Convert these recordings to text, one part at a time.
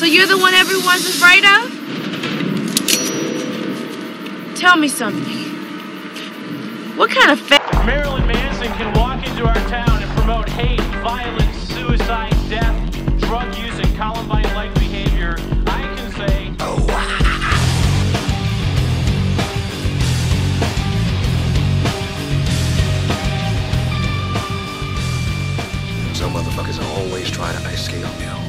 So you're the one everyone's afraid of? Tell me something. What kind of fa- Marilyn Manson can walk into our town and promote hate, violence, suicide, death, drug use, and Columbine-like behavior. I can say, Oh. Some motherfuckers are always trying to ice skate on you.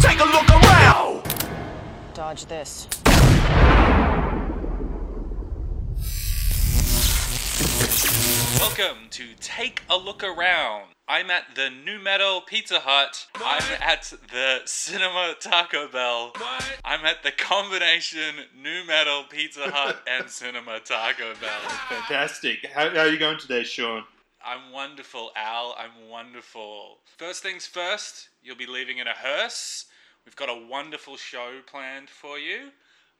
Take, take a look around! Dodge this. Welcome to Take a Look Around. I'm at the New Metal Pizza Hut. I'm at the Cinema Taco Bell. I'm at the combination New Metal Pizza Hut and Cinema Taco Bell. Fantastic. How, how are you going today, Sean? I'm wonderful, Al. I'm wonderful. First things first, you'll be leaving in a hearse. We've got a wonderful show planned for you.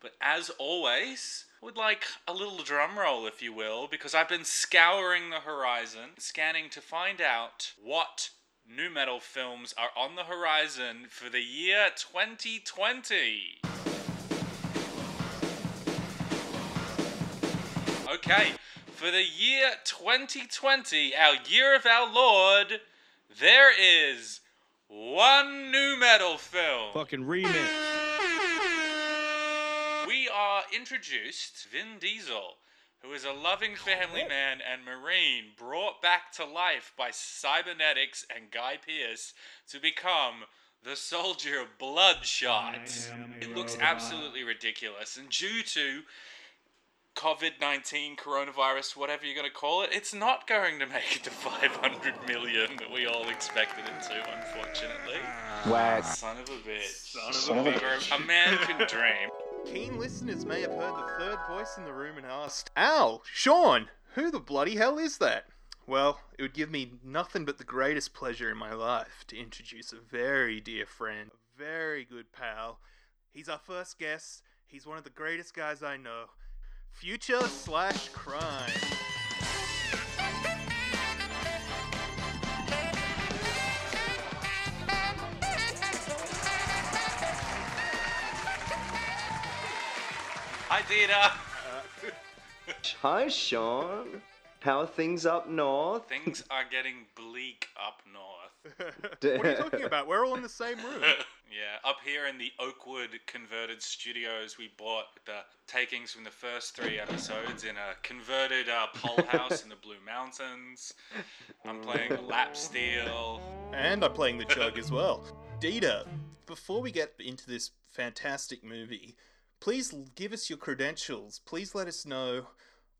But as always, I would like a little drum roll, if you will, because I've been scouring the horizon, scanning to find out what new metal films are on the horizon for the year 2020. Okay, for the year 2020, our year of our Lord, there is one new metal film. Fucking remix. We are introduced Vin Diesel, who is a loving family man and marine brought back to life by cybernetics and Guy Pearce to become the soldier Bloodshot. It looks absolutely ridiculous, and due to COVID 19, coronavirus, whatever you're going to call it, it's not going to make it to 500 million that we all expected it to, unfortunately. Whack. Son of a bitch. Son of a bitch. A man can dream. Keen listeners may have heard the third voice in the room and asked, Al, Sean, who the bloody hell is that? Well, it would give me nothing but the greatest pleasure in my life to introduce a very dear friend, a very good pal. He's our first guest. He's one of the greatest guys I know. Future slash crime. Hi, Dita. Hi, Sean. How are things up north? Things are getting bleak up north. What are you talking about? We're all in the same room. Yeah, up here in the Oakwood converted studios, we bought the takings from the first three episodes in a converted uh, pole house in the Blue Mountains. I'm playing lap steel. And I'm playing the jug as well. Dita, before we get into this fantastic movie, please give us your credentials. Please let us know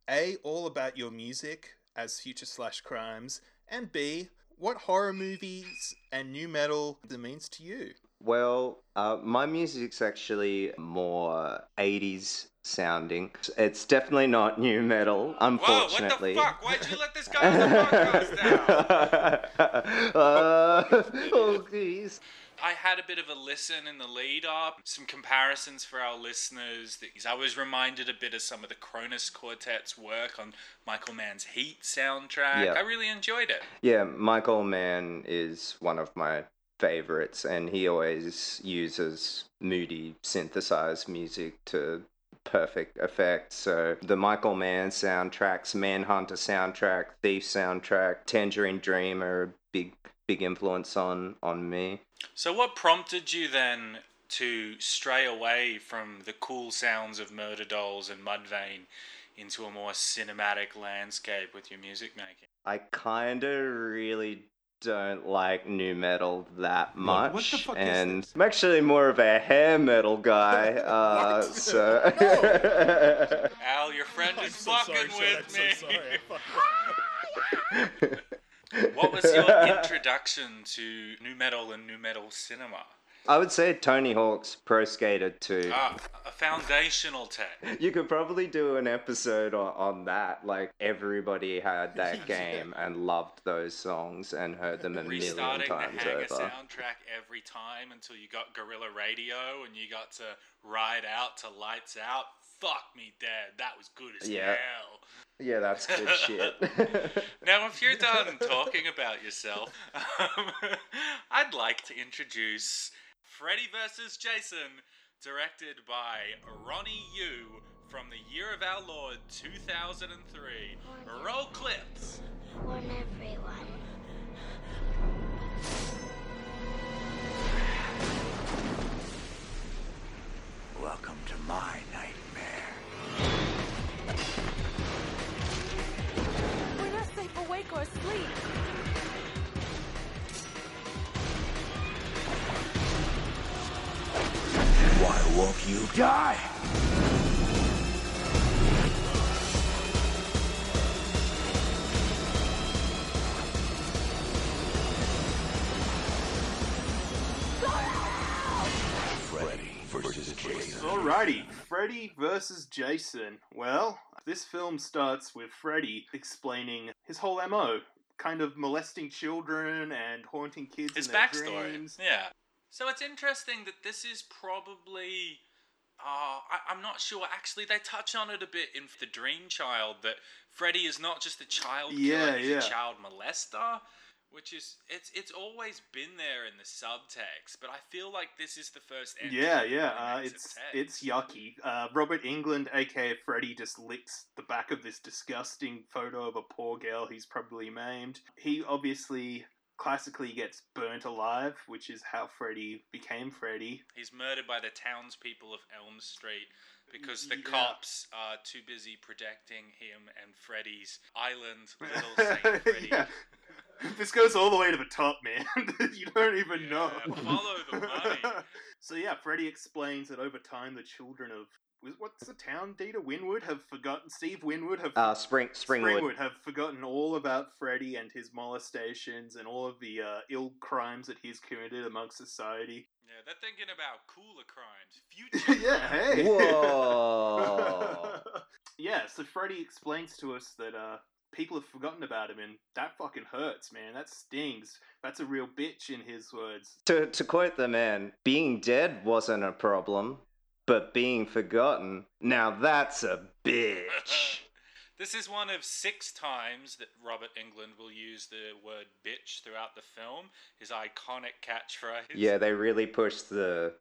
A, all about your music as Future Slash Crimes, and B, what horror movies and new metal means to you. Well, uh, my music's actually more 80s sounding. It's definitely not new metal, Whoa, what unfortunately. the fuck? Why'd you let this guy on the podcast now? uh, oh, jeez. I had a bit of a listen in the lead up, some comparisons for our listeners. I was reminded a bit of some of the Kronos Quartet's work on Michael Mann's Heat soundtrack. Yeah. I really enjoyed it. Yeah, Michael Mann is one of my favorites, and he always uses moody synthesized music to perfect effect. So the Michael Mann soundtracks, Manhunter soundtrack, Thief soundtrack, Tangerine Dream are a big big influence on on me. So, what prompted you then to stray away from the cool sounds of Murderdolls and Mudvayne into a more cinematic landscape with your music making? I kind of really don't like new metal that much, what the fuck is and this? I'm actually more of a hair metal guy. uh, so Al, your friend is so fucking sorry, Sean, with I'm so me. sorry. what was your introduction to new metal and new metal cinema? I would say Tony Hawk's Pro Skater 2. Ah, a foundational tech. You could probably do an episode on, on that. Like everybody had that game and loved those songs and heard them a million Restarting the times Hangar over. soundtrack every time until you got Guerrilla Radio and you got to ride out to Lights Out. Fuck me dead. That was good as Yeah. hell. Yeah, that's good shit. Now, if you're done talking about yourself, um, I'd like to introduce Freddy vs. Jason, directed by Ronnie Yu from the year of our Lord 2003. Roll clips. Warn everyone. Welcome to my safe awake asleep. Why won't you die? Freddy versus Jason. Alrighty, Freddy versus Jason. Well, this film starts with Freddy explaining his whole MO. Kind of molesting children and haunting kids His in their backstory. dreams. Yeah. So it's interesting that this is probably. Uh, I, I'm not sure. Actually, they touch on it a bit in The Dream Child that Freddy is not just a child killer, Yeah, he's yeah. a child molester. Which is it's it's always been there in the subtext, but I feel like this is the first. Yeah, yeah, uh, it's it's yucky. Uh, Robert Englund, aka Freddy, just licks the back of this disgusting photo of a poor girl he's probably maimed. He obviously classically gets burnt alive, which is how Freddy became Freddy. He's murdered by the townspeople of Elm Street because the Yeah. cops are too busy protecting him and Freddy's island, Little Saint Freddy. yeah. This goes all the way to the top, man. you don't even Yeah, know. follow the money. so yeah, Freddy explains that over time the children of what's the town? Dita Winwood have forgotten. Steve Winwood have uh, Spring Springwood. Springwood have forgotten all about Freddy and his molestations and all of the uh, ill crimes that he's committed amongst society. Yeah, they're thinking about cooler crimes, future. yeah, hey. Whoa. yeah, so Freddy explains to us that uh, people have forgotten about him, and that fucking hurts, man. That stings. That's a real bitch, in his words. to to quote the man, being dead wasn't a problem, but being forgotten, now that's a bitch. This is one of six times that Robert Englund will use the word bitch throughout the film, his iconic catchphrase. yeah, they really pushed the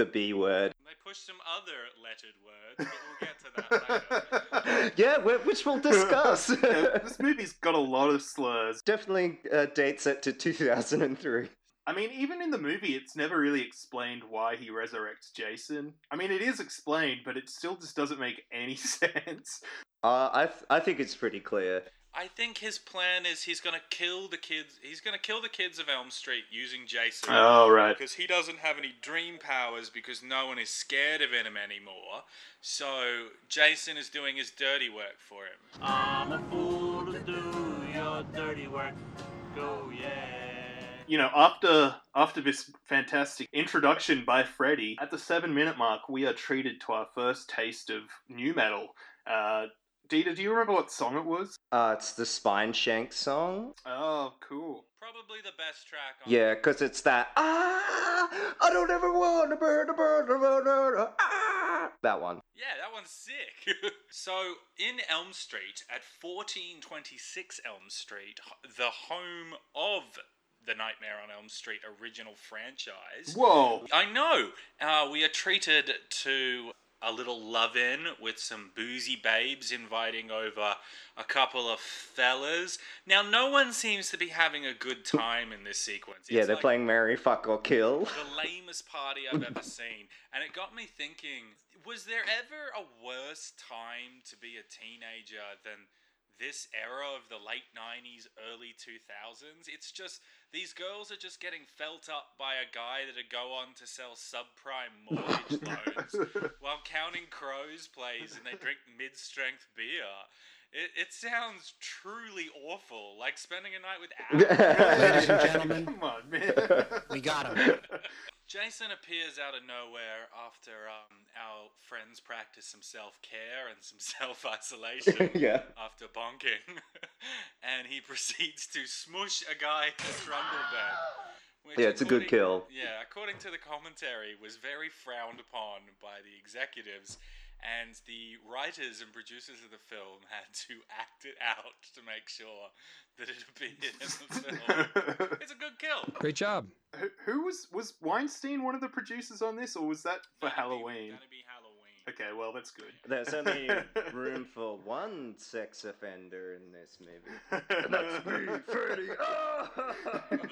the B word. They pushed some other lettered words, but we'll get to that later. yeah, which we'll discuss. Yeah, this movie's got a lot of slurs. Definitely uh, dates it to 2003. I mean, even in the movie, it's never really explained why he resurrects Jason. I mean, it is explained, but it still just doesn't make any sense. Uh, I th- I think it's pretty clear. I think his plan is he's gonna kill the kids. He's gonna kill the kids of Elm Street using Jason. Oh, right. Because he doesn't have any dream powers because no one is scared of him anymore. So Jason is doing his dirty work for him. I'm a fool to do your dirty work. Go, yeah. You know, after after this fantastic introduction by Freddy, at the seven minute mark, we are treated to our first taste of new metal. Uh, Dita, do you remember what song it was? Uh, it's the Spineshank song. Oh, cool. Probably the best track on Yeah, because it's that ah, I don't ever want to burn, to burn, to burn, to burn, ah. That one. Yeah, that one's sick. so, in Elm Street, at 1426 Elm Street, the home of the Nightmare on Elm Street original franchise, Whoa. I know. Uh, we are treated to a little love in with some boozy babes inviting over a couple of fellas. Now, no one seems to be having a good time in this sequence. Yeah, they're like playing Mary Fuck or Kill. the lamest party I've ever seen. And it got me thinking was there ever a worse time to be a teenager than this era of the late 90s, early 2000s? It's just, these girls are just getting felt up by a guy that'd go on to sell subprime mortgage loans while Counting Crows plays and they drink mid strength beer. It, it sounds truly awful, like spending a night with Ladies and gentlemen, Come on, man. we got him. Jason appears out of nowhere after um, our friends practice some self care and some self isolation yeah. after bonking, and he proceeds to smush a guy in a trundle bed. which Yeah, it's a good kill. Yeah, according to the commentary, was very frowned upon by the executives. And the writers and producers of the film had to act it out to make sure that it appeared in the film. it's a good kill. Great job. Who, who was was Weinstein one of the producers on this, or was that for That'd be- Halloween? that'd be Halloween. Okay, well that's good. There's only room for one sex offender in this movie. That's me, Freddy.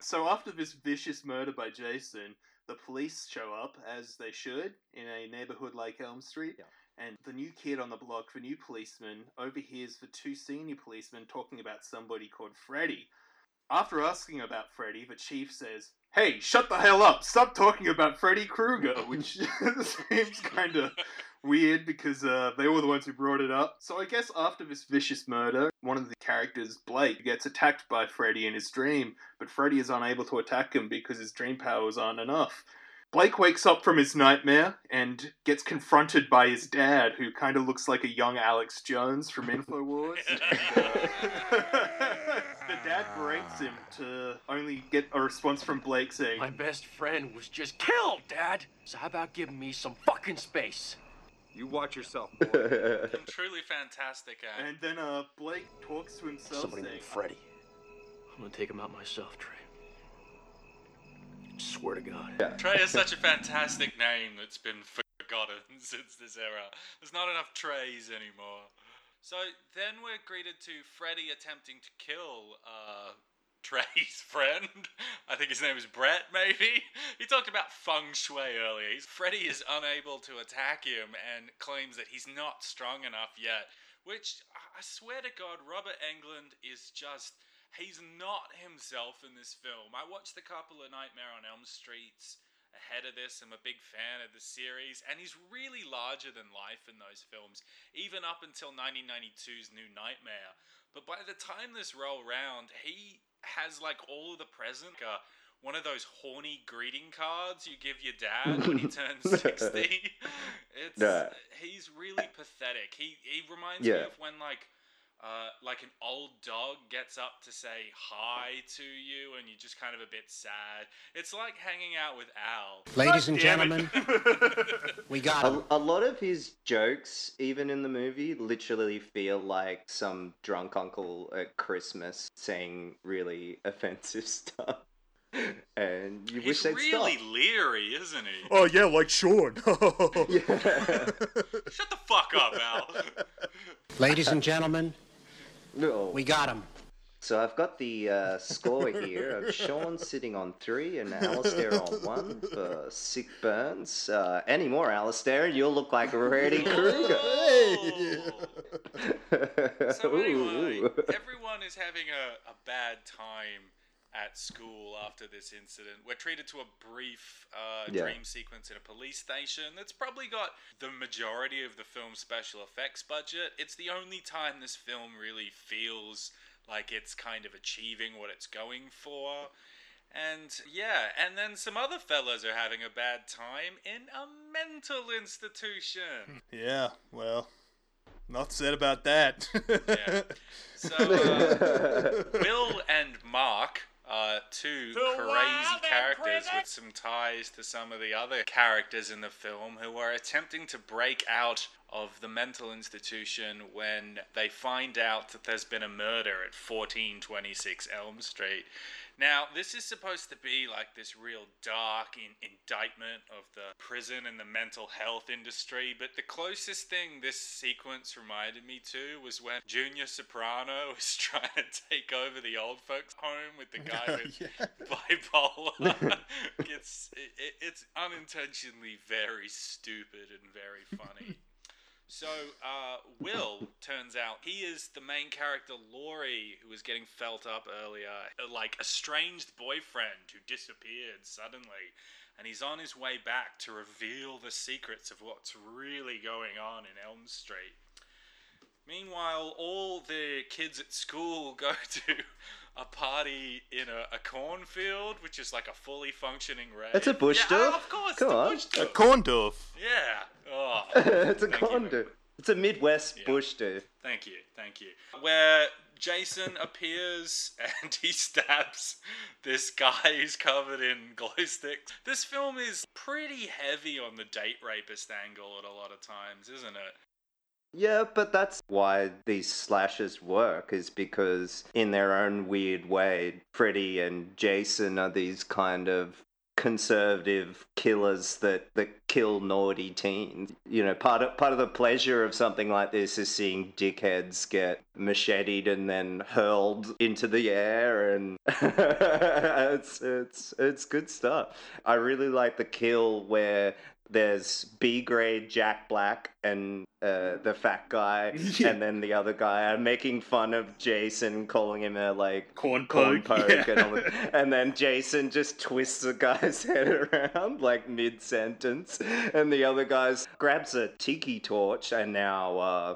so after this vicious murder by Jason, the police show up as they should in a neighborhood like Elm Street. Yeah. And the new kid on the block, the new policeman, overhears the two senior policemen talking about somebody called Freddy. After asking about Freddy, the chief says, Hey, shut the hell up! Stop talking about Freddy Krueger, which seems kind of weird because uh, they were the ones who brought it up. So I guess after this vicious murder, one of the characters, Blake, gets attacked by Freddy in his dream, but Freddy is unable to attack him because his dream powers aren't enough. Blake wakes up from his nightmare and gets confronted by his dad, who kind of looks like a young Alex Jones from InfoWars. the dad berates him to only get a response from Blake saying, My best friend was just killed, Dad. So how about giving me some fucking space? You watch yourself. Boy. I'm truly fantastic act. And then uh, Blake talks to himself Somebody saying, named Freddy. I'm gonna take him out myself, Trey. Swear to God. Trey is such a fantastic name that's been forgotten since this era. There's not enough Treys anymore. So then we're greeted to Freddy attempting to kill uh, Trey's friend. I think his name is Brett, maybe? He talked about feng shui earlier. Freddy is unable to attack him and claims that he's not strong enough yet. Which, I swear to God, Robert Englund is just. He's not himself in this film. I watched a couple of Nightmare on Elm Streets ahead of this. I'm a big fan of the series, and he's really larger than life in those films, even up until 1992's New Nightmare. But by the time this roll round, he has like all of the present. Uh, one of those horny greeting cards you give your dad when he turns 60. It's Yeah. he's really pathetic. He he reminds me of when like uh, like an old dog gets up to say hi to you and you're just kind of a bit sad. It's like hanging out with Al. Ladies and gentlemen, we got him. A, a lot of his jokes, even in the movie, literally feel like some drunk uncle at Christmas saying really offensive stuff. And you wish He's they'd really stop. leery, isn't he? Oh, yeah, like Sean. Yeah. Shut the fuck up, Al. Ladies and gentlemen, no. we got him. So I've got the uh, score here of Sean sitting on three and Alistair on one for sick burns. Uh, any more, Alistair, and you'll look like Freddy Krueger. So anyway, everyone is having a, a bad time at school after this incident. We're treated to a brief uh, Yeah. dream sequence in a police station that's probably got the majority of the film's special effects budget. It's the only time this film really feels like it's kind of achieving what it's going for. And yeah, and then some other fellas are having a bad time in a mental institution. yeah, well, not said about that. Yeah. So, uh, Will and Mark Uh, are two crazy characters with some ties to some of the other characters in the film who are attempting to break out of the mental institution when they find out that there's been a murder at 1426 Elm Street. Now, this is supposed to be like this real dark in- indictment of the prison and the mental health industry, but the closest thing this sequence reminded me to was when Junior Soprano was trying to take over the old folks' home with the guy with bipolar. it's it, it- it's unintentionally very stupid and very funny. So, uh, Will turns out he is the main character, Laurie, who was getting felt up earlier, uh, like estranged boyfriend who disappeared suddenly. And he's on his way back to reveal the secrets of what's really going on in Elm Street. Meanwhile, all the kids at school go to a party in a, a cornfield, which is like a fully functioning rave. It's a bush yeah, dove. Of course, Come it's a on. bush a corn doof. Yeah. Oh, it's a corn you. condo. It's a Midwest bush, dude. Thank you, thank you. Where Jason appears and he stabs this guy who's covered in glow sticks. This film is pretty heavy on the date rapist angle at a lot of times, isn't it? Yeah, but that's why these slashes work, is because in their own weird way, Freddy and Jason are these kind of conservative killers that, that kill naughty teens. You know, part of part of the pleasure of something like this is seeing dickheads get macheted and then hurled into the air and it's it's it's good stuff. I really like the kill where there's B grade Jack Black and uh, the fat guy, Yeah. and then the other guy are making fun of Jason, calling him a like Corn corn poke, yeah. and, all the, and then Jason just twists the guy's head around like mid sentence, and the other guy's grabs a tiki torch and now. Uh,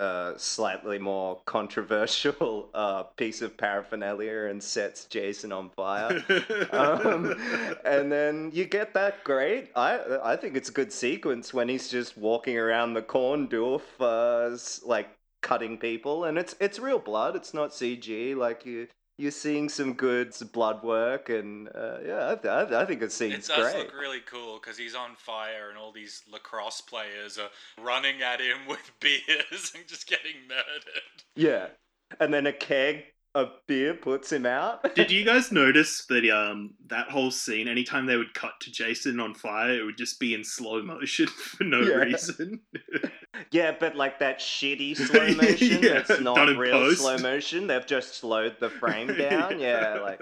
uh, slightly more controversial uh, piece of paraphernalia and sets Jason on fire. um, and then you get that great. I I think it's a good sequence when he's just walking around the corn doof, uh, like cutting people, and it's it's real blood. It's not CG. Like you you're seeing some good blood work, and uh, yeah, I, I, I think it It does great. look really cool because he's on fire and all these lacrosse players are running at him with beers and just getting murdered. Yeah, and then a keg of beer puts him out. Did you guys notice that um that whole scene? Anytime they would cut to Jason on fire, it would just be in slow motion for no Yeah. reason. Yeah, but like that shitty slow motion Yeah, that's not done in real post. slow motion. They've just slowed the frame down. Yeah, like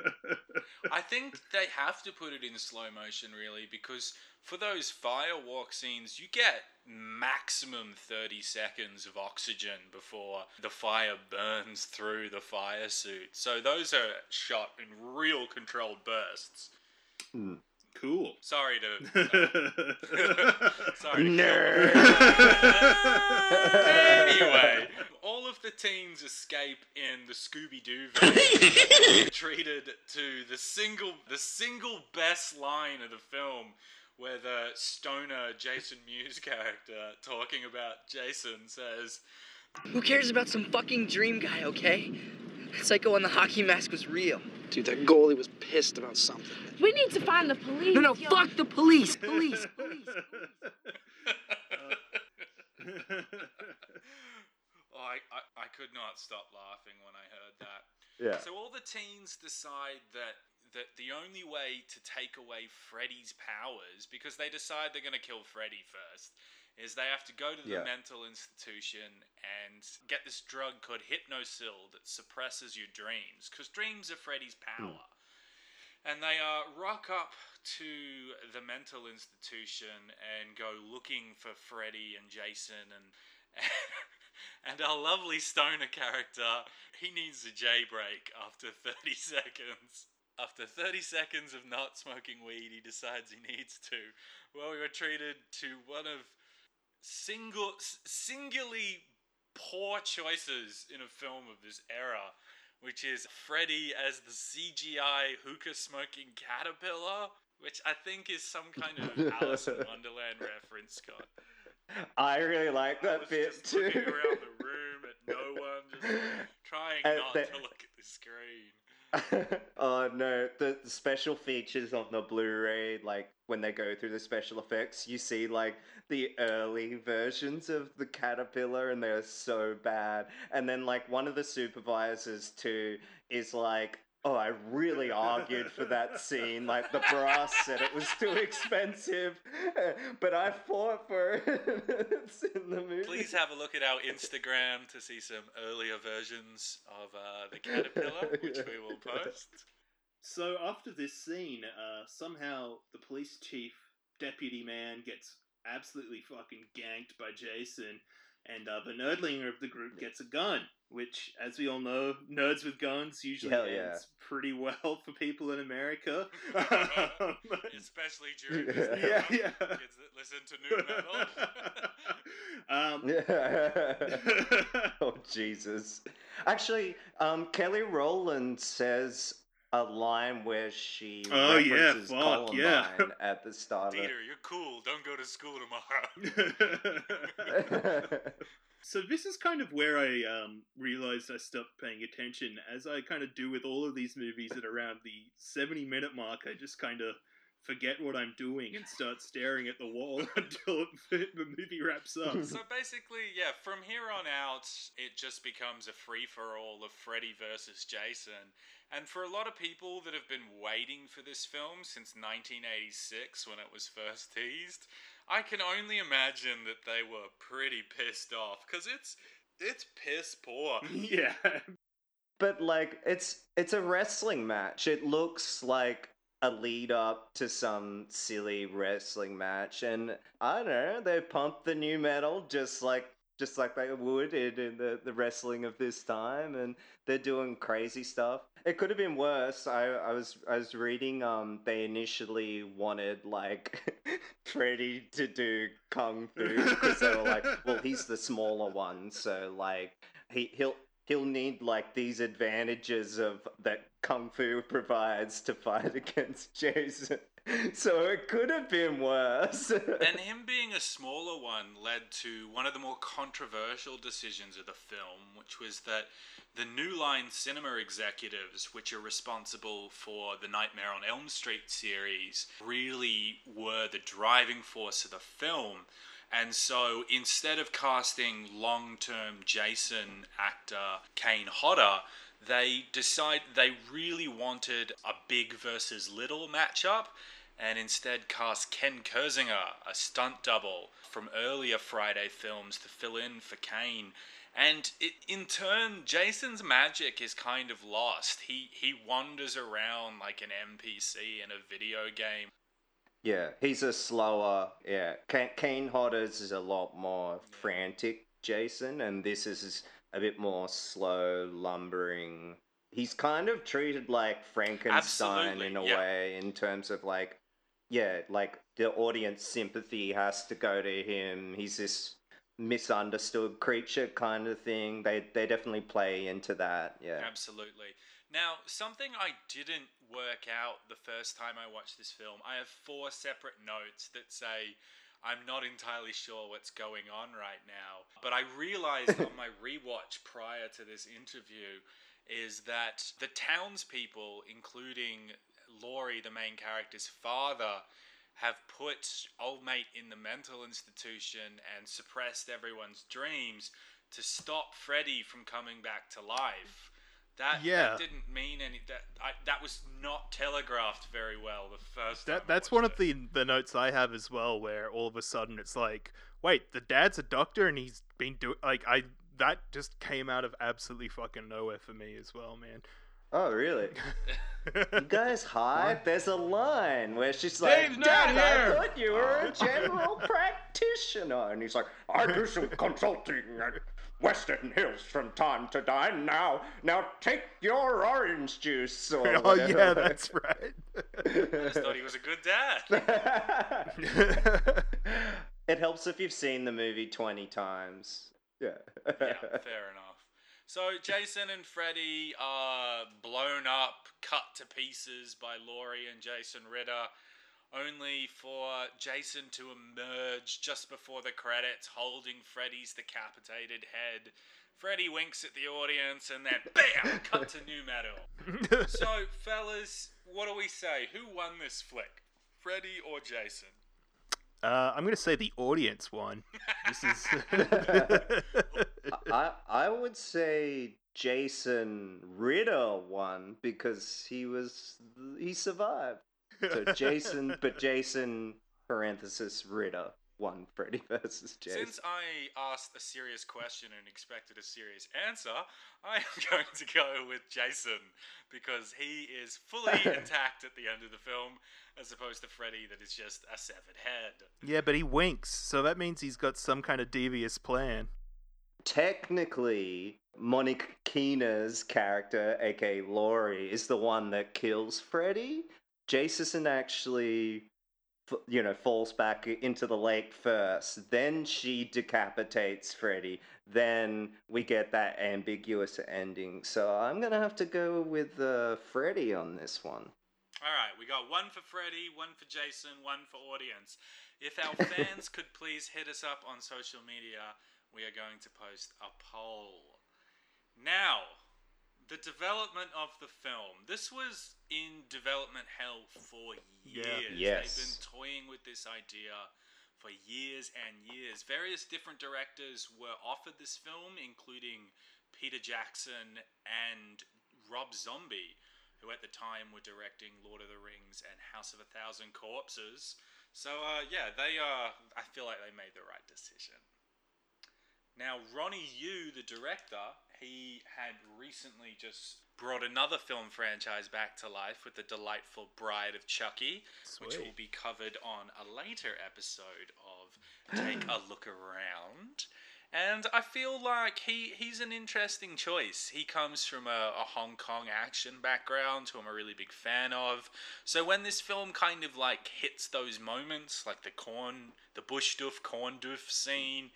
I think they have to put it in slow motion, really, because for those firewalk scenes, you get maximum 30 seconds of oxygen before the fire burns through the fire suit. So those are shot in real controlled bursts. Hmm. cool. Sorry to. Uh, sorry to Nerd. anyway, all of the teens escape in the Scooby Doo van, treated to the single, the single best line of the film, where the stoner Jason Mewes character talking about Jason says, Who cares about some fucking dream guy, okay? Psycho on the hockey mask was real. Dude, that goalie was pissed about something. We need to find the police. No, no, yo. fuck the police, police, police. Oh, I, I, I could not stop laughing when I heard that. Yeah. So all the teens decide that that the only way to take away Freddy's powers, because they decide they're going to kill Freddy first, is they have to go to the Yeah. mental institution and get this drug called Hypnocil that suppresses your dreams, because dreams are Freddy's power. And they uh, rock up to the mental institution and go looking for Freddy and Jason and and our lovely stoner character he needs a break after 30 seconds. After 30 seconds of not smoking weed, he decides he needs to. Well, we were treated to one of single singularly poor choices in a film of this era, which is Freddy as the CGI hookah smoking caterpillar, which I think is some kind of Alice in Wonderland reference, Scott. I really like I that was bit just too. looking around the room at no one, just trying And not the- to look at the screen. Oh no, the, the special features on the Blu-ray, like when they go through the special effects, you see like the early versions of the caterpillar, and they're so bad. And then like one of the supervisors too is like, "Oh, I really argued for that scene. Like the brass said it was too expensive, but I fought for it. it's in the movie." Please have a look at our Instagram to see some earlier versions of uh, the caterpillar, which we will post. So after this scene, uh, somehow the police chief deputy man gets absolutely fucking ganked by Jason, and uh, the nerdlinger of the group gets a gun, which, as we all know, nerds with guns usually Hell yeah. ends pretty well for people in America. Especially during this yeah, era. yeah. Kids that listen to new metal. um, oh Jesus! Actually, um, Kelly Rowland says a line where she Oh, yeah, references fuck, Columbine yeah. at the start of Dieter, you're cool. Don't go to school tomorrow. So this is kind of where I um, realized I stopped paying attention, as I kind of do with all of these movies at around the seventy-minute mark. I just kind of forget what I'm doing and start staring at the wall until it, the movie wraps up. so basically, yeah, from here on out, it just becomes a free for all of Freddy versus Jason. And for a lot of people that have been waiting for this film since 1986 when it was first teased, I can only imagine that they were pretty pissed off because it's it's piss poor. yeah. But like it's it's a wrestling match. It looks like a lead up to some silly wrestling match and I don't know, they pumped the new metal just like just like they would in, in the, the wrestling of this time and they're doing crazy stuff. It could have been worse. I, I was I was reading um they initially wanted like Freddy to do kung fu because they were like, well he's the smaller one, so like he he'll he'll need like these advantages of that kung fu provides to fight against Jason. So it could have been worse. and him being a smaller one led to one of the more controversial decisions of the film, which was that the New Line Cinema executives, which are responsible for the Nightmare on Elm Street series, really were the driving force of the film. And so instead of casting long term Jason actor Kane Hodder, they decide they really wanted a big versus little matchup and instead cast Ken Kirzinger, a stunt double from earlier Friday films, to fill in for Kane. And it, in turn, Jason's magic is kind of lost. He he wanders around like an NPC in a video game. Yeah, he's a slower. Yeah, Kane, Kane Hodder's is a lot more frantic, Jason, and this is a bit more slow, lumbering. He's kind of treated like Frankenstein Absolutely, in a yeah. way, in terms of like, yeah, like the audience sympathy has to go to him. He's this misunderstood creature kind of thing. They they definitely play into that. Yeah. Absolutely. Now, something I didn't work out the first time I watched this film, I have four separate notes that say I'm not entirely sure what's going on right now. But I realized on my rewatch prior to this interview is that the townspeople, including Laurie, the main character's father, have put old mate in the mental institution and suppressed everyone's dreams to stop Freddy from coming back to life. That, Yeah. that didn't mean any that I, that was not telegraphed very well the first time. That that's one of the the notes I have as well, where all of a sudden it's like, wait, the dad's a doctor and he's been doing like I that just came out of absolutely fucking nowhere for me as well, man. Oh, really? you guys hide? There's a line where she's like, Dave's not Dad, I thought you were a oh. general practitioner. And he's like, I do some consulting at Westin Hills from time to time. Now, now take your orange juice or oh yeah, that's right. I just thought he was a good dad. it helps if you've seen the movie 20 times. Yeah. yeah, fair enough. So Jason and Freddy are blown up, cut to pieces by Laurie and Jason Ritter, only for Jason to emerge just before the credits holding Freddy's decapitated head. Freddy winks at the audience and then BAM! Cut to new metal. so, fellas, what do we say? Who won this flick? Freddy or Jason? Uh, I'm gonna say the audience won. This is. I I would say Jason Ritter won because he was he survived. So Jason, but Jason parenthesis Ritter won Freddy versus Jason. Since I asked a serious question and expected a serious answer, I am going to go with Jason because he is fully intact at the end of the film, as opposed to Freddy that is just a severed head. yeah, but he winks, so that means he's got some kind of devious plan. Technically, Monica Keena's character, aka Laurie, is the one that kills Freddy. Jason actually f- you know, falls back into the lake first. Then she decapitates Freddy. Then we get that ambiguous ending. So I'm gonna have to go with uh, Freddy on this one. All right, we got one for Freddy, one for Jason, one for audience. If our fans could please hit us up on social media, we are going to post a poll. Now, the development of the film. This was in development hell for years. Yes. They've been toying with this idea for years and years. Various different directors were offered this film, including Peter Jackson and Rob Zombie, who at the time were directing Lord of the Rings and House of a Thousand Corpses. So uh, yeah, they uh, I feel like they made the right decision. Now, Ronnie Yu, the director, he had recently just brought another film franchise back to life with the delightful Bride of Chucky, which will be covered on a later episode of Take a Look Around. And I feel like he, he's an interesting choice. He comes from a, a Hong Kong action background, who I'm a really big fan of. So when this film kind of like hits those moments, like the corn, the bush doof, corn doof scene,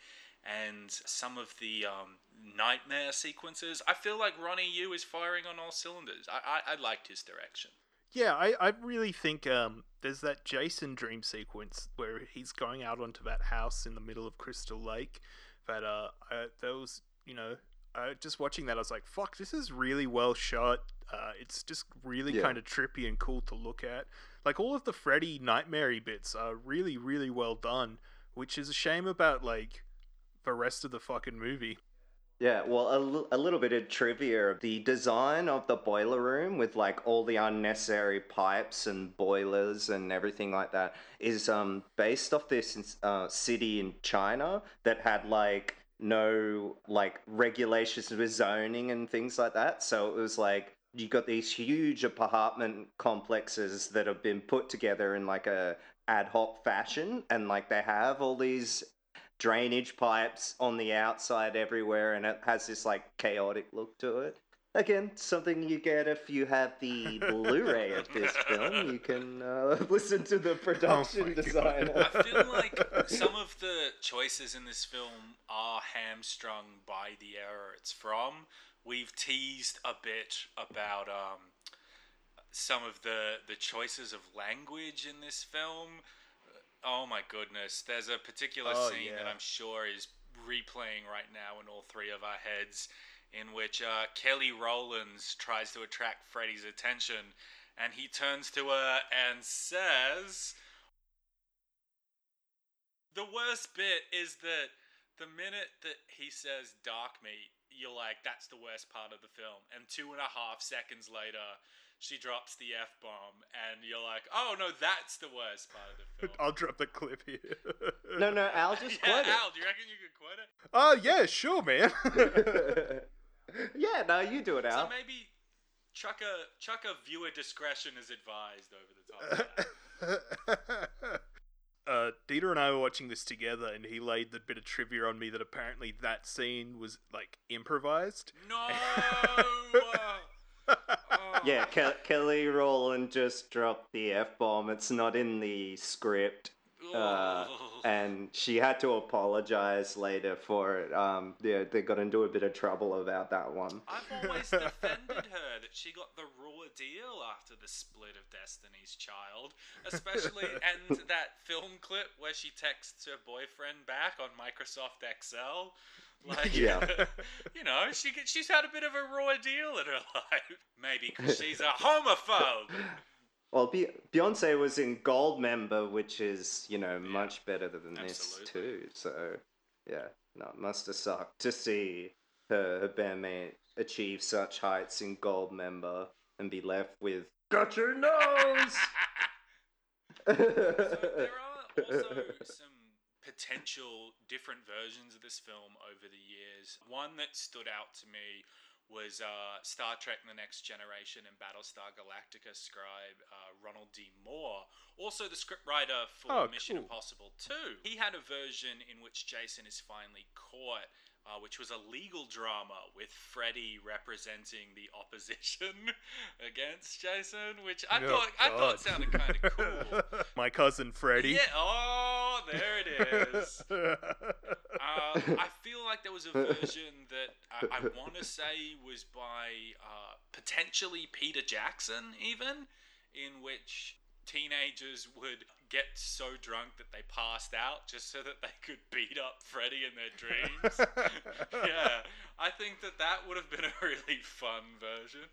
and some of the um, nightmare sequences, I feel like Ronnie Yu is firing on all cylinders. I, I, I liked his direction. Yeah, I, I really think um, there's that Jason dream sequence where he's going out onto that house in the middle of Crystal Lake. That uh, I, that was you know, uh, just watching that, I was like, fuck, this is really well shot. Uh, it's just really Yeah. kind of trippy and cool to look at. Like all of the Freddy nightmare bits are really, really well done, which is a shame about like the rest of the fucking movie. Yeah, well, a, a little bit of trivia. The design of the boiler room with like all the unnecessary pipes and boilers and everything like that is um, based off this uh, city in China that had like no like regulations with zoning and things like that. So it was like you got these huge apartment complexes that have been put together in like a ad hoc fashion and like they have all these drainage pipes on the outside everywhere and it has this like chaotic look to it again something you get if you have the blu-ray of this film you can uh, listen to the production designer I feel like some of the choices in this film are hamstrung by the era it's from. We've teased a bit about um, some of the the choices of language in this film. Oh my goodness! There's a particular Oh, scene that. I'm sure is replaying right now in all three of our heads, in which uh, Kelly Rowlands tries to attract Freddy's attention, and he turns to her and says, the worst bit is that the minute that he says dark meat, you're like, that's the worst part of the film. And two and a half seconds later, she drops the F bomb, and you're like, oh no, that's the worst part of the film. I'll drop the clip here. no no al just yeah, quote Al, do you reckon you could quote it? Oh yeah, sure, man. yeah no you do it Al. So maybe chuck a, chuck a viewer discretion is advised over the top of that. uh, Dieter and I were watching this together, and he laid the bit of trivia on me that apparently that scene was like improvised. no! Yeah Ke- kelly rowland just dropped the f-bomb it's not in the script uh, and she had to apologize later for it. Um, yeah, they got into a bit of trouble about that one. I've always defended her that she got the raw deal after the split of Destiny's Child, especially and that film clip where she texts her boyfriend back on Microsoft Excel. Like, Yeah. you know, she she's had a bit of a raw deal in her life. Maybe because she's a homophobe. Well, Be- Beyonce was in Goldmember, which is you know much better than this too. So yeah, no, it must have sucked to see her, her bandmate achieve such heights in Goldmember and be left with got your nose. so there are also some potential different versions of this film over the years. One that stood out to me was uh, Star Trek: The Next Generation and Battlestar Galactica scribe uh, Ronald D. Moore, also the scriptwriter for Oh, Mission cool. Impossible 2. He had a version in which Jason is finally caught uh, which was a legal drama with Freddy representing the opposition against Jason, which I Oh, thought I thought sounded kind of cool. My cousin Freddy. Yeah. Oh, there it is. Uh, I feel like there was a version that I, I want to say was by uh, potentially Peter Jackson, even, in which teenagers would get so drunk that they passed out just so that they could beat up Freddy in their dreams. yeah, I think that that would have been a really fun version.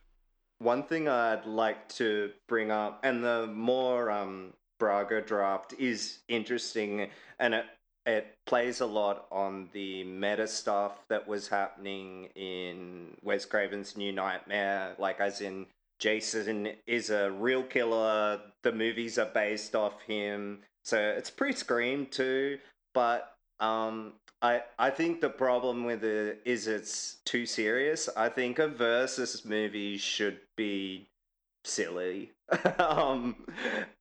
One thing I'd like to bring up, and the more um, Braga draft is interesting, and it it plays a lot on the meta stuff that was happening in Wes Craven's New Nightmare, like as in Jason is a real killer. The movies are based off him, so it's pre-screen too. But um, I I think the problem with it is it's too serious. I think a versus movie should be silly, um,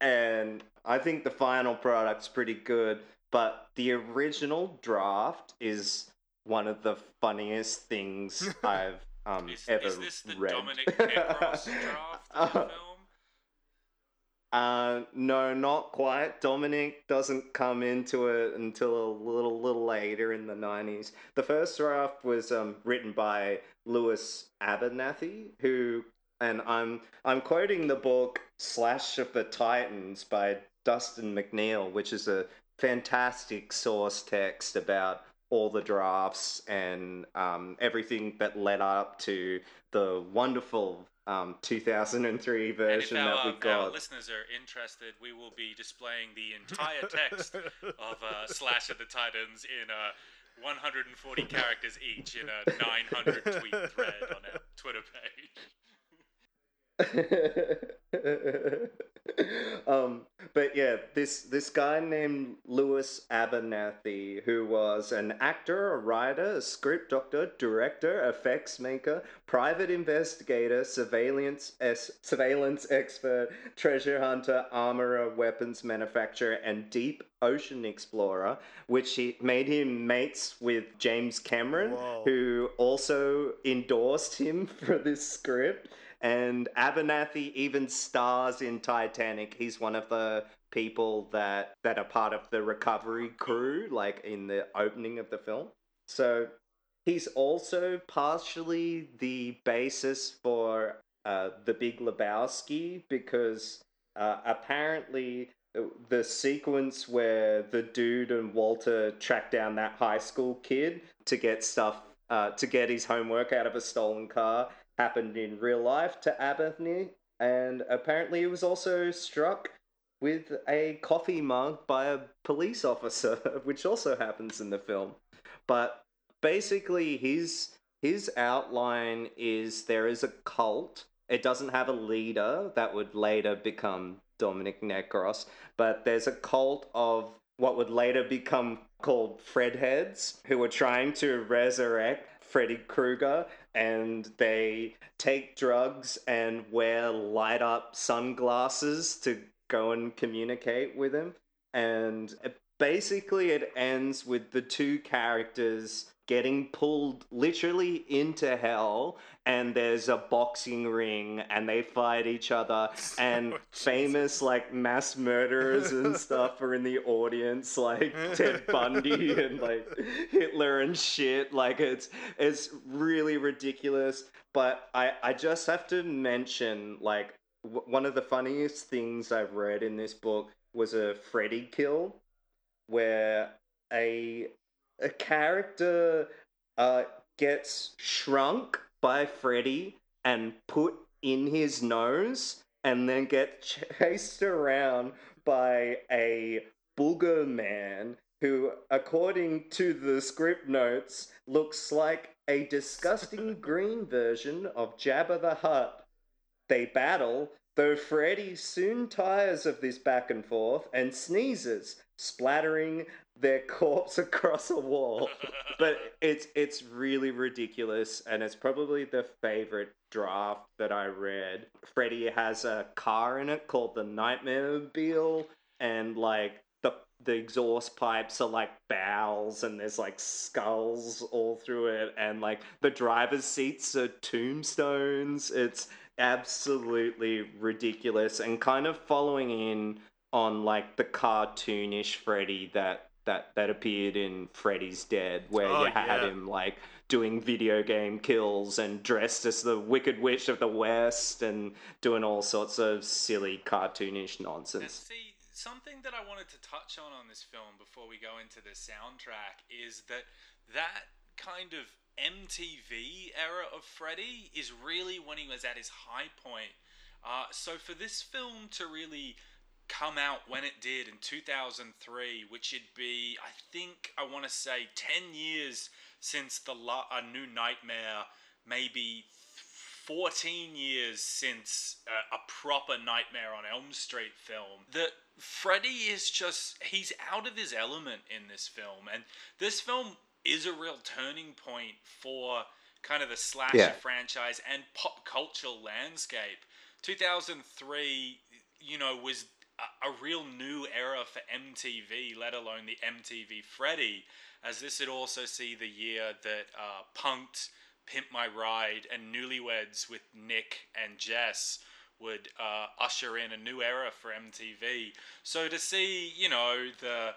and I think the final product's pretty good. But the original draft is one of the funniest things I've um, Is, ever is this the read. Dominic Necros draft of the Uh, film? Uh, no, not quite. Dominic doesn't come into it until a little, little later in the nineties. The first draft was um, written by Lewis Abernathy, who, and I'm I'm quoting the book Slash of the Titans by Dustin McNeill, which is a fantastic source text about all the drafts and um, everything that led up to the wonderful um, 2003 And if version our, that we if our got. listeners are interested, we will be displaying the entire text of uh, Slash of the Titans in uh, 140 characters each in a 900 tweet thread on our Twitter page. um, but yeah, this this guy named Lewis Abernathy, who was an actor, a writer, a script doctor, director, effects maker, private investigator, surveillance es- surveillance expert, treasure hunter, armorer, weapons manufacturer, and deep ocean explorer, which he made him mates with James Cameron, Whoa. who also endorsed him for this script. And Abernathy even stars in Titanic. He's one of the people that that are part of the recovery crew, like in the opening of the film. So he's also partially the basis for uh, the Big Lebowski because uh, apparently uh, the sequence where the dude and Walter track down that high school kid to get stuff uh, to get his homework out of a stolen car happened in real life to Abernathy, and apparently he was also struck with a coffee mug by a police officer, which also happens in the film. But basically, his his outline is there is a cult. It doesn't have a leader that would later become Dominic Necros, but there's a cult of what would later become called Fredheads, who are trying to resurrect Freddy Krueger, and they take drugs and wear light up sunglasses to go and communicate with him. And basically, it ends with the two characters getting pulled literally into hell and there's a boxing ring and they fight each other and famous like mass murderers and stuff are in the audience like Ted Bundy and like Hitler and shit. Like it's it's really ridiculous. But I I just have to mention like w- one of the funniest things I've read in this book was a Freddy kill where a a character uh, gets shrunk by Freddy and put in his nose and then get chased around by a booger man who, according to the script notes, looks like a disgusting green version of Jabba the Hutt. They battle, though Freddy soon tires of this back and forth and sneezes, splattering their corpse across a wall. but it's it's really ridiculous, and it's probably the favorite draft that I read. Freddy has a car in it called the Nightmare Mobile, and like the the exhaust pipes are like bowels and there's like skulls all through it and like the driver's seats are tombstones it's absolutely ridiculous and kind of following in on like the cartoonish freddy that that that appeared in freddy's dead where Oh, you had yeah. him like doing video game kills and dressed as the wicked witch of the west and doing all sorts of silly cartoonish nonsense See, something that I wanted to touch on on this film before we go into the soundtrack is that that kind of MTV era of Freddy is really when he was at his high point. Uh, so for this film to really come out when it did in 2003, which would be, I think, I want to say 10 years since the La- A New Nightmare, maybe 14 years since uh, a proper Nightmare on Elm Street film. That Freddy is just, he's out of his element in this film. And this film is a real turning point for kind of the slasher Yeah. franchise and pop culture landscape. 2003, you know, was a, real new era for MTV, let alone the MTV Freddy, as this would also see the year that uh, Punk'd, Pimp My Ride, and Newlyweds with Nick and Jess would uh, usher in a new era for MTV. So to see, you know, the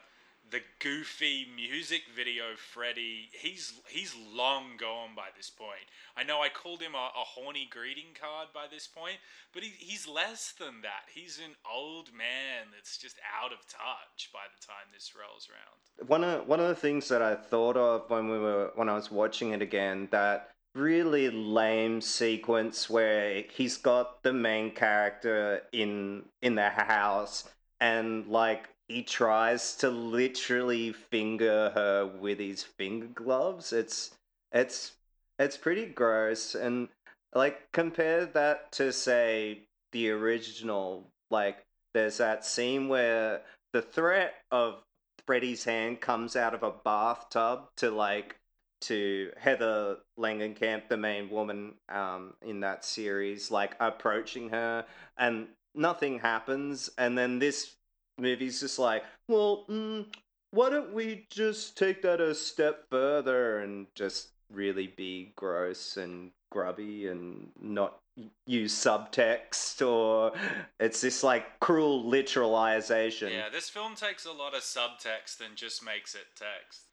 the goofy music video Freddy, he's he's long gone by this point. I know I called him a, a horny greeting card by this point, but he, he's less than that. He's an old man that's just out of touch by the time this rolls around. one of one of the things that I thought of when we were when I was watching it again that really lame sequence where he's got the main character in in their house and like he tries to literally finger her with his finger gloves it's it's it's pretty gross and like compare that to say the original like there's that scene where the threat of Freddy's hand comes out of a bathtub to like to Heather Langenkamp, the main woman um, in that series, like approaching her, and nothing happens. And then this movie's just like, well, mm, why don't we just take that a step further and just really be gross and grubby and not use subtext or it's this like cruel literalization. Yeah, this film takes a lot of subtext and just makes it text.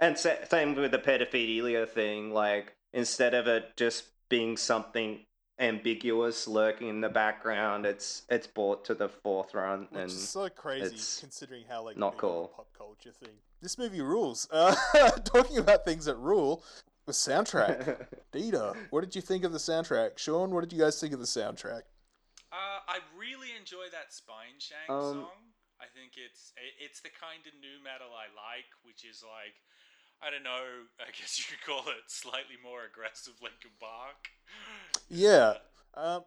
And same with the pedophilia thing. Like instead of it just being something ambiguous lurking in the background, it's it's brought to the forefront, Which and is so crazy considering how like not big of a cool. pop culture thing. This movie rules. Uh, talking about things that rule, the soundtrack. Dita, what did you think of the soundtrack? Sean, what did you guys think of the soundtrack? Uh, I really enjoy that Spineshank Um, song. I think it's it's the kind of new metal I like, which is like I don't know. I guess you could call it slightly more aggressive Linkin Park. Yeah. Um,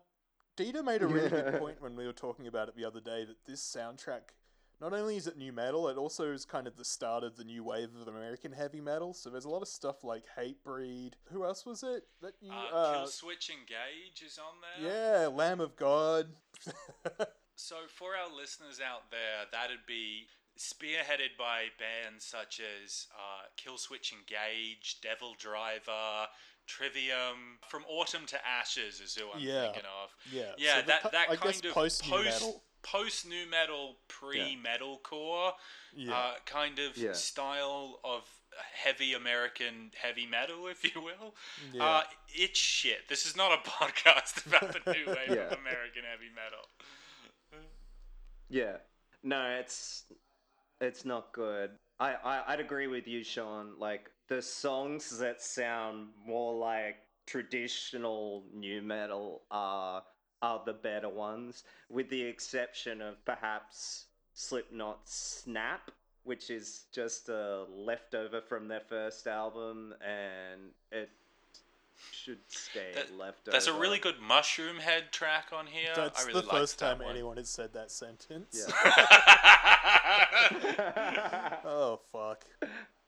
Dita made a really good point when we were talking about it the other day that this soundtrack, not only is it new metal, it also is kind of the start of the new wave of American heavy metal. So there's a lot of stuff like Hatebreed. Who else was it that you? Uh, Uh, Kill Switch Engage is on there. yeah, Lamb of God. So for our listeners out there, that'd be spearheaded by bands such as uh, Killswitch Engage, DevilDriver, Trivium. From Autumn to Ashes is who I'm Yeah. thinking of. Yeah, yeah, so that po- that I kind of post-nu post metal. post new metal, pre metalcore Yeah. uh, kind of Yeah. style of heavy American heavy metal, if you will. Yeah. Uh, it's shit. This is not a podcast about the new wave Yeah. of American heavy metal. Yeah. No, it's it's not good. I, I I'd agree with you, Sean. Like the songs that sound more like traditional new metal are are the better ones, with the exception of perhaps Slipknot's Snap, which is just a leftover from their first album, and it should stay That- leftover. There's a really good Mushroomhead track on here. That's I really the first time one. anyone has said that sentence. Yeah. oh fuck.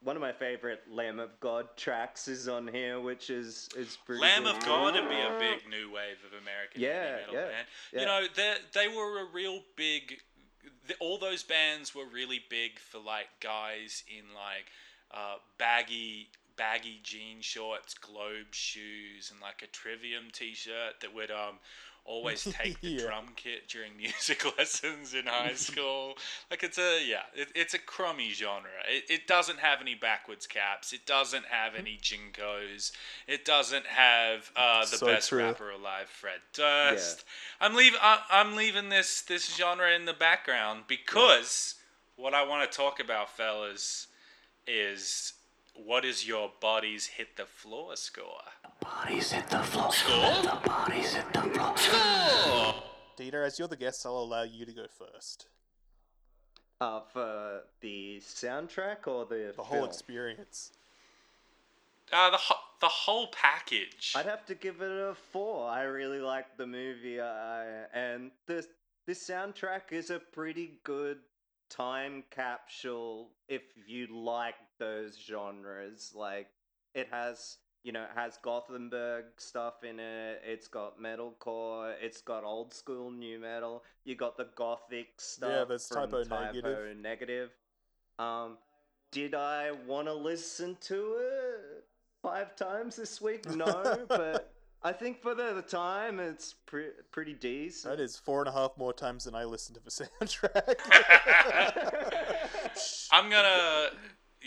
One of my favorite Lamb of God tracks is on here, which is is pretty. Lamb good of. God would be a big new wave of American Yeah, metal yeah, band. yeah. You know, they they were a real big all those bands were really big for like guys in like uh, baggy baggy jean shorts, globe shoes, and like a Trivium T-shirt that would um always take the Yeah. drum kit during music lessons in high school. like it's a yeah, it, it's a crummy genre. It, it doesn't have any backwards caps. It doesn't have any JNCOs. It doesn't have uh, the So best true. rapper alive, Fred Durst. I'm leaving. I'm leaving this this genre in the background because what I want to talk about, fellas, is what is your body's hit the floor score? Bodies hit the floor. Score? The bodies hit the floor. Score. Dieter, as you're the guest, I'll allow you to go first. Uh, for the soundtrack or the The whole film? experience. Uh, the ho- the whole package. I'd have to give it a four. I really liked the movie, uh, and this this soundtrack is a pretty good time capsule if you like those genres. Like it has, you know, it has Gothenburg stuff in it. It's got metalcore. It's got old school new metal. You got the gothic stuff. there's from Type O Typo Negative. Negative. Um, did I want to listen to it five times this week? No, but I think for the, the time, it's pre- pretty decent. That is four and a half more times than I listened to the soundtrack. I'm gonna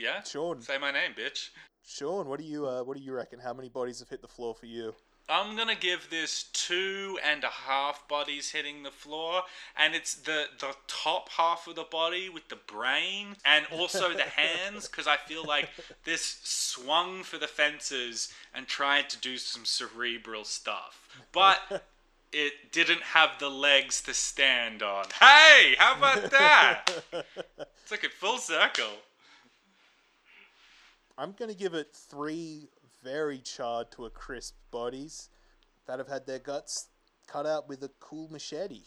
yeah. Sean. Say my name, bitch. Sean, what do you uh, what do you reckon? How many bodies have hit the floor for you? I'm gonna give this two and a half bodies hitting the floor, and it's the the top half of the body with the brain and also the hands, because I feel like this swung for the fences and tried to do some cerebral stuff, but it didn't have the legs to stand on. Hey, how about that? It's like a full circle. I'm gonna give it three very charred to a crisp bodies that have had their guts cut out with a cool machete.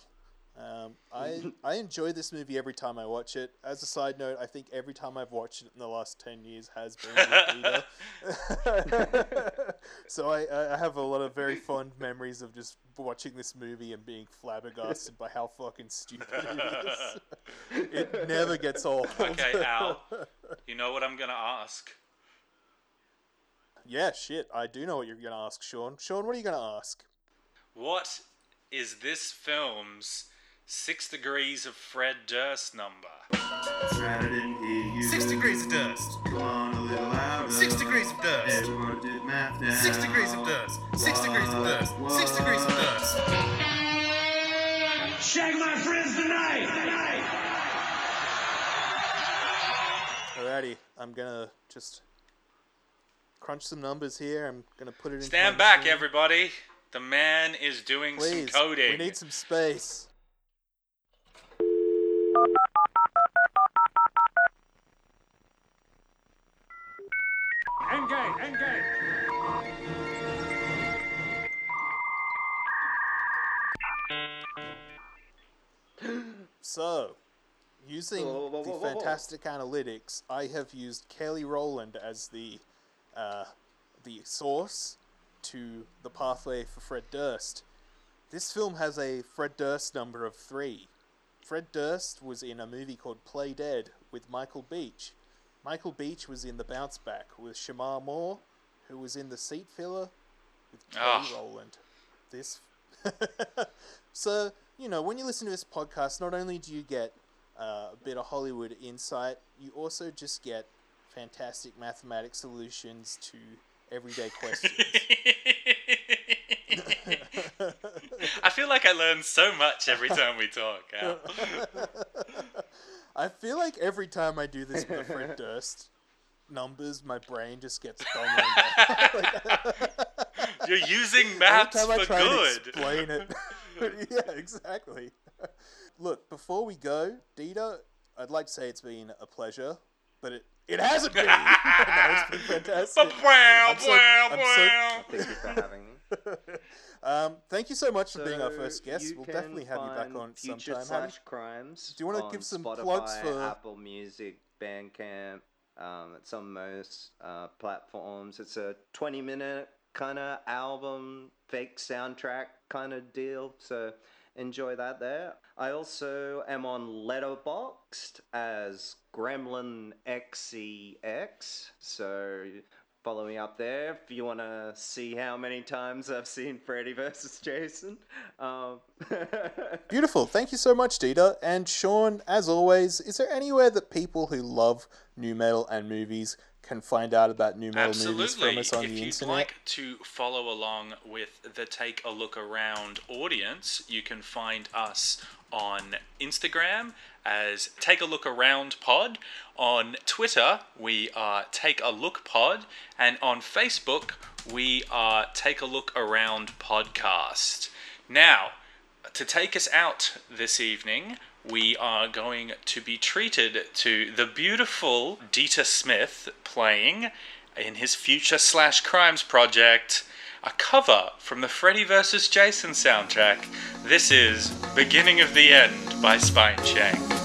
Um, I I enjoy this movie every time I watch it. As a side note, I think every time I've watched it in the last ten years has been so I, I have a lot of very fond memories of just watching this movie and being flabbergasted by how fucking stupid it is. It never gets old. Okay, Al. You know what I'm gonna ask? Yeah, shit. I do know what you're gonna ask, Sean. Sean, what are you gonna ask? What is this film's Six Degrees of Fred Durst number? Six degrees of dust. Six degrees of dust. Six degrees of dust. Six degrees of dust. Six degrees of dust. Shag my friends tonight. Alrighty, I'm gonna just crunch some numbers here. I'm gonna put it in. Stand back, everybody. The man is doing Please, some coding. we need some space. Engage, engage. So, using Whoa, whoa, whoa, the whoa, whoa. fantastic analytics, I have used Kelly Rowland as the uh, the source to the pathway for Fred Durst. This film has a Fred Durst number of three. Fred Durst was in a movie called Play Dead with Michael Beach. Michael Beach was in The Bounce Back with Shemar Moore, who was in The Seat Filler with Kelly Ah. Rowland. This. so, you know, when you listen to this podcast, not only do you get uh, a bit of Hollywood insight, you also just get fantastic mathematic solutions to everyday questions. I feel like I learn so much every time we talk. Al. I feel like every time I do this with the Fred Durst numbers, my brain just gets dominated. You're using Every maths for good. explain it. yeah, exactly. Look, before we go, Dita, I'd like to say it's been a pleasure, but it, it hasn't been. no, it's been fantastic. I'm so- I'm so- Thank you for having me. um, thank you so much for being our first guest. we'll definitely have you back on Future sometime. Slash Crimes. do you wanna give some Spotify, plugs for- Apple Music, Bandcamp? Um, it's on most uh, platforms. It's a 20 minute kind of album, fake soundtrack kind of deal. So enjoy that there. I also am on Letterboxd as Gremlin XEX, so follow me up there if you want to see how many times I've seen Freddy vs. Jason. Um, Beautiful. Thank you so much, Dita. And Sean, as always, is there anywhere that people who love new metal and movies can find out about new metal movies from us on if the you'd internet? like to follow along with the Take a Look Around audience, you can find us on Instagram as Take a Look Around Pod. On Twitter, we are Take a Look Pod. And on Facebook, we are Take a Look Around Podcast. Now, to take us out this evening, we are going to be treated to the beautiful Dieter Smith playing in his Future Slash Crimes project a cover from the Freddy vs. Jason soundtrack. This is Beginning of the End by Spineshank.